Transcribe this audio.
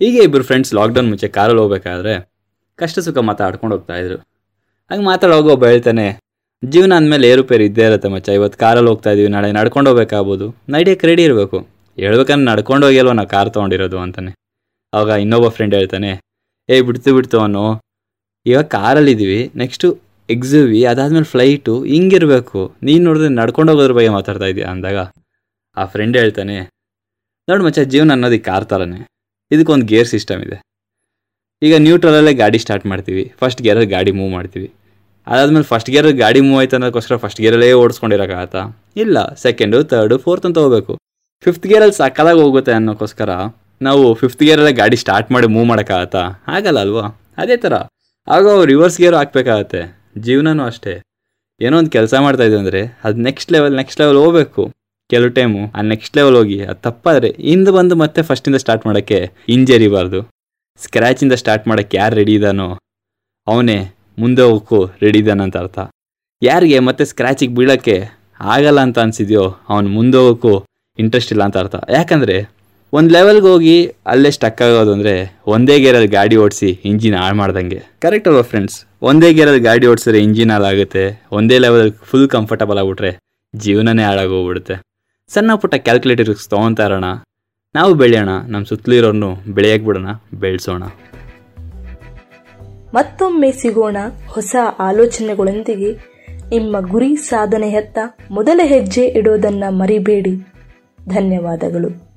ಹೀಗೆ ಇಬ್ಬರು friends lockdown ಮುಂಚೆ ಕಾರಲ್ಲಿ ಹೋಗ್ಬೇಕಾದ್ರೆ ಕಷ್ಟ ಸುಖ ಮಾತಾಡ್ಕೊಂಡು ಹೋಗ್ತಾ ಇದ್ರು. ಹಂಗೆ ಮಾತಾಡೋವಾಗ ಒಬ್ಬ ಹೇಳ್ತಾನೆ, ಜೀವನ ಅಂದಮೇಲೆ ಏರುಪೇರು ಇದ್ದೇ ಇರುತ್ತೆ ಮಚ್ಚ, ಇವತ್ತು ಕಾರಲ್ಲಿ ಹೋಗ್ತಾ ಇದೀವಿ, ನಾಳೆ ನಡ್ಕೊಂಡು ಹೋಗ್ಬೇಕಾಗ್ಬೋದು. ನೈಡಿಯಕ್ಕೆ ರೆಡಿ ಇರಬೇಕು. ಹೇಳ್ಬೇಕಂದ್ರೆ ನಡ್ಕೊಂಡು ಹೋಗಿಲ್ವ, ನಾವು ಕಾರ್ ತೊಗೊಂಡಿರೋದು, ಅಂತಾನೆ. ಆವಾಗ ಇನ್ನೊಬ್ಬ ಫ್ರೆಂಡ್ ಹೇಳ್ತಾನೆ, ಏಯ್, ಬಿಡ್ತು ಬಿಡ್ತು ಅವನು ಇವಾಗ ಕಾರಲ್ಲಿದ್ದೀವಿ ನೆಕ್ಸ್ಟು ಎಕ್ಸುವಿ ಅದಾದ್ಮೇಲೆ ಫ್ಲೈಟು ಹಿಂಗಿರಬೇಕು. ನೀನು ನೋಡಿದ್ರೆ ನಡ್ಕೊಂಡು ಹೋಗೋದ್ರ ಬಗ್ಗೆ ಮಾತಾಡ್ತಾ ಇದೀಯ, ಅಂದಾಗ ಆ ಫ್ರೆಂಡ್ ಹೇಳ್ತಾನೆ, ನೋಡು ಮಚ್ಚ, ಜೀವನ ಅನ್ನೋದು ಈ ಕಾರ್ ಥರನೇ ಇದಕ್ಕೊಂದು ಗೇರ್ ಸಿಸ್ಟಮ್ ಇದೆ. ಈಗ ನ್ಯೂಟ್ರಲಲ್ಲೇ ಗಾಡಿ ಸ್ಟಾರ್ಟ್ ಮಾಡ್ತೀವಿ. ಫಸ್ಟ್ ಗೇರಲ್ಲಿ ಗಾಡಿ ಮೂವ್ ಮಾಡ್ತೀವಿ. ಅದಾದಮೇಲೆ ಫಸ್ಟ್ ಗೇರ್ ಗಾಡಿ ಮೂವ್ ಆಯ್ತು ಅನ್ನೋದಕ್ಕೋಸ್ಕರ ಫಸ್ಟ್ ಗೇರಲ್ಲೇ ಓಡಿಸ್ಕೊಂಡಿರೋಕ್ಕಾಗತ್ತಾ? ಇಲ್ಲ. ಸೆಕೆಂಡು ತರ್ಡು ಫೋರ್ತ್ ಅಂತ ಹೋಗಬೇಕು. ಫಿಫ್ತ್ ಗೇರಲ್ಲಿ ಸಕ್ಕದಾಗ ಹೋಗುತ್ತೆ ಅನ್ನೋಕ್ಕೋಸ್ಕರ ನಾವು ಫಿಫ್ತ್ ಗೇರಲ್ಲೇ ಗಾಡಿ ಸ್ಟಾರ್ಟ್ ಮಾಡಿ ಮೂವ್ ಮಾಡೋಕ್ಕಾಗತ್ತಾ? ಆಗಲ್ಲ ಅಲ್ವಾ? ಅದೇ ಥರ ಆಗ ರಿವರ್ಸ್ ಗೇರು ಹಾಕ್ಬೇಕಾಗತ್ತೆ. ಜೀವನನೂ ಅಷ್ಟೇ. ಏನೋ ಒಂದು ಕೆಲಸ ಮಾಡ್ತಾಯಿದ್ದೆ ಅಂದರೆ ಅದು ನೆಕ್ಸ್ಟ್ ಲೆವೆಲ್ ನೆಕ್ಸ್ಟ್ ಲೆವೆಲ್ ಹೋಗ್ಬೇಕು. ಕೆಲವು ಟೈಮು ಆ ನೆಕ್ಸ್ಟ್ ಲೆವೆಲ್ ಹೋಗಿ ಅದು ತಪ್ಪಾದರೆ ಹಿಂದೆ ಬಂದು ಮತ್ತೆ ಫಸ್ಟಿಂದ ಸ್ಟಾರ್ಟ್ ಮಾಡೋಕ್ಕೆ ಹಿಂಜರಿಬಾರ್ದು ಸ್ಕ್ರ್ಯಾಚಿಂದ ಸ್ಟಾರ್ಟ್ ಮಾಡೋಕ್ಕೆ ಯಾರು ರೆಡಿ ಇದ್ದಾನೋ ಅವನೇ ಮುಂದೆ ಹೋಗಕ್ಕೂ ರೆಡಿ ಇದ್ದಾನಂತ ಅರ್ಥ. ಯಾರಿಗೆ ಮತ್ತೆ ಸ್ಕ್ರ್ಯಾಚಿಗೆ ಬೀಳೋಕ್ಕೆ ಆಗಲ್ಲ ಅಂತ ಅನಿಸಿದೆಯೋ ಅವನು ಮುಂದೆ ಹೋಗೋಕ್ಕೂ ಇಂಟ್ರೆಸ್ಟ್ ಇಲ್ಲ ಅಂತ ಅರ್ಥ. ಯಾಕಂದರೆ ಒಂದು ಲೆವೆಲ್ಗೆ ಹೋಗಿ ಅಲ್ಲೇ ಸ್ಟಕ್ ಆಗೋದು ಅಂದರೆ ಒಂದೇ ಗೇರಲ್ಲಿ ಗಾಡಿ ಓಡಿಸಿ ಇಂಜಿನ್ ಹಾಳು ಮಾಡ್ದಂಗೆ. ಕರೆಕ್ಟ್ ಅಲ್ವಾ ಫ್ರೆಂಡ್ಸ್ ಒಂದೇ ಗೇರಲ್ಲಿ ಗಾಡಿ ಓಡಿಸಿದ್ರೆ ಇಂಜಿನ್ ಹಾಳಾಗುತ್ತೆ, ಒಂದೇ ಲೆವೆಲ್ ಫುಲ್ ಕಂಫರ್ಟಬಲ್ ಆಗಿಬಿಟ್ರೆ ಜೀವನನೇ ಹಾಳಾಗೋಗ್ಬಿಡುತ್ತೆ ಸಣ್ಣ ಪುಟ್ಟ ಕ್ಯಾಲ್ಕುಲೇಟರ್ಸ್ ತೊಗೊತಾ ನಾವು ಬೆಳೆಯೋಣ ನಮ್ಮ ಸುತ್ತಲಿರೋರ್ನು ಬೆಳೆಯಕ್ಕೆ ಬಿಡೋಣ ಬೆಳೆಸೋಣ. ಮತ್ತೊಮ್ಮೆ ಸಿಗೋಣ ಹೊಸ ಆಲೋಚನೆಗಳೊಂದಿಗೆ. ನಿಮ್ಮ ಗುರಿ ಸಾಧನೆಯತ್ತ ಮೊದಲ ಹೆಜ್ಜೆ ಇಡೋದನ್ನ ಮರಿಬೇಡಿ. ಧನ್ಯವಾದಗಳು.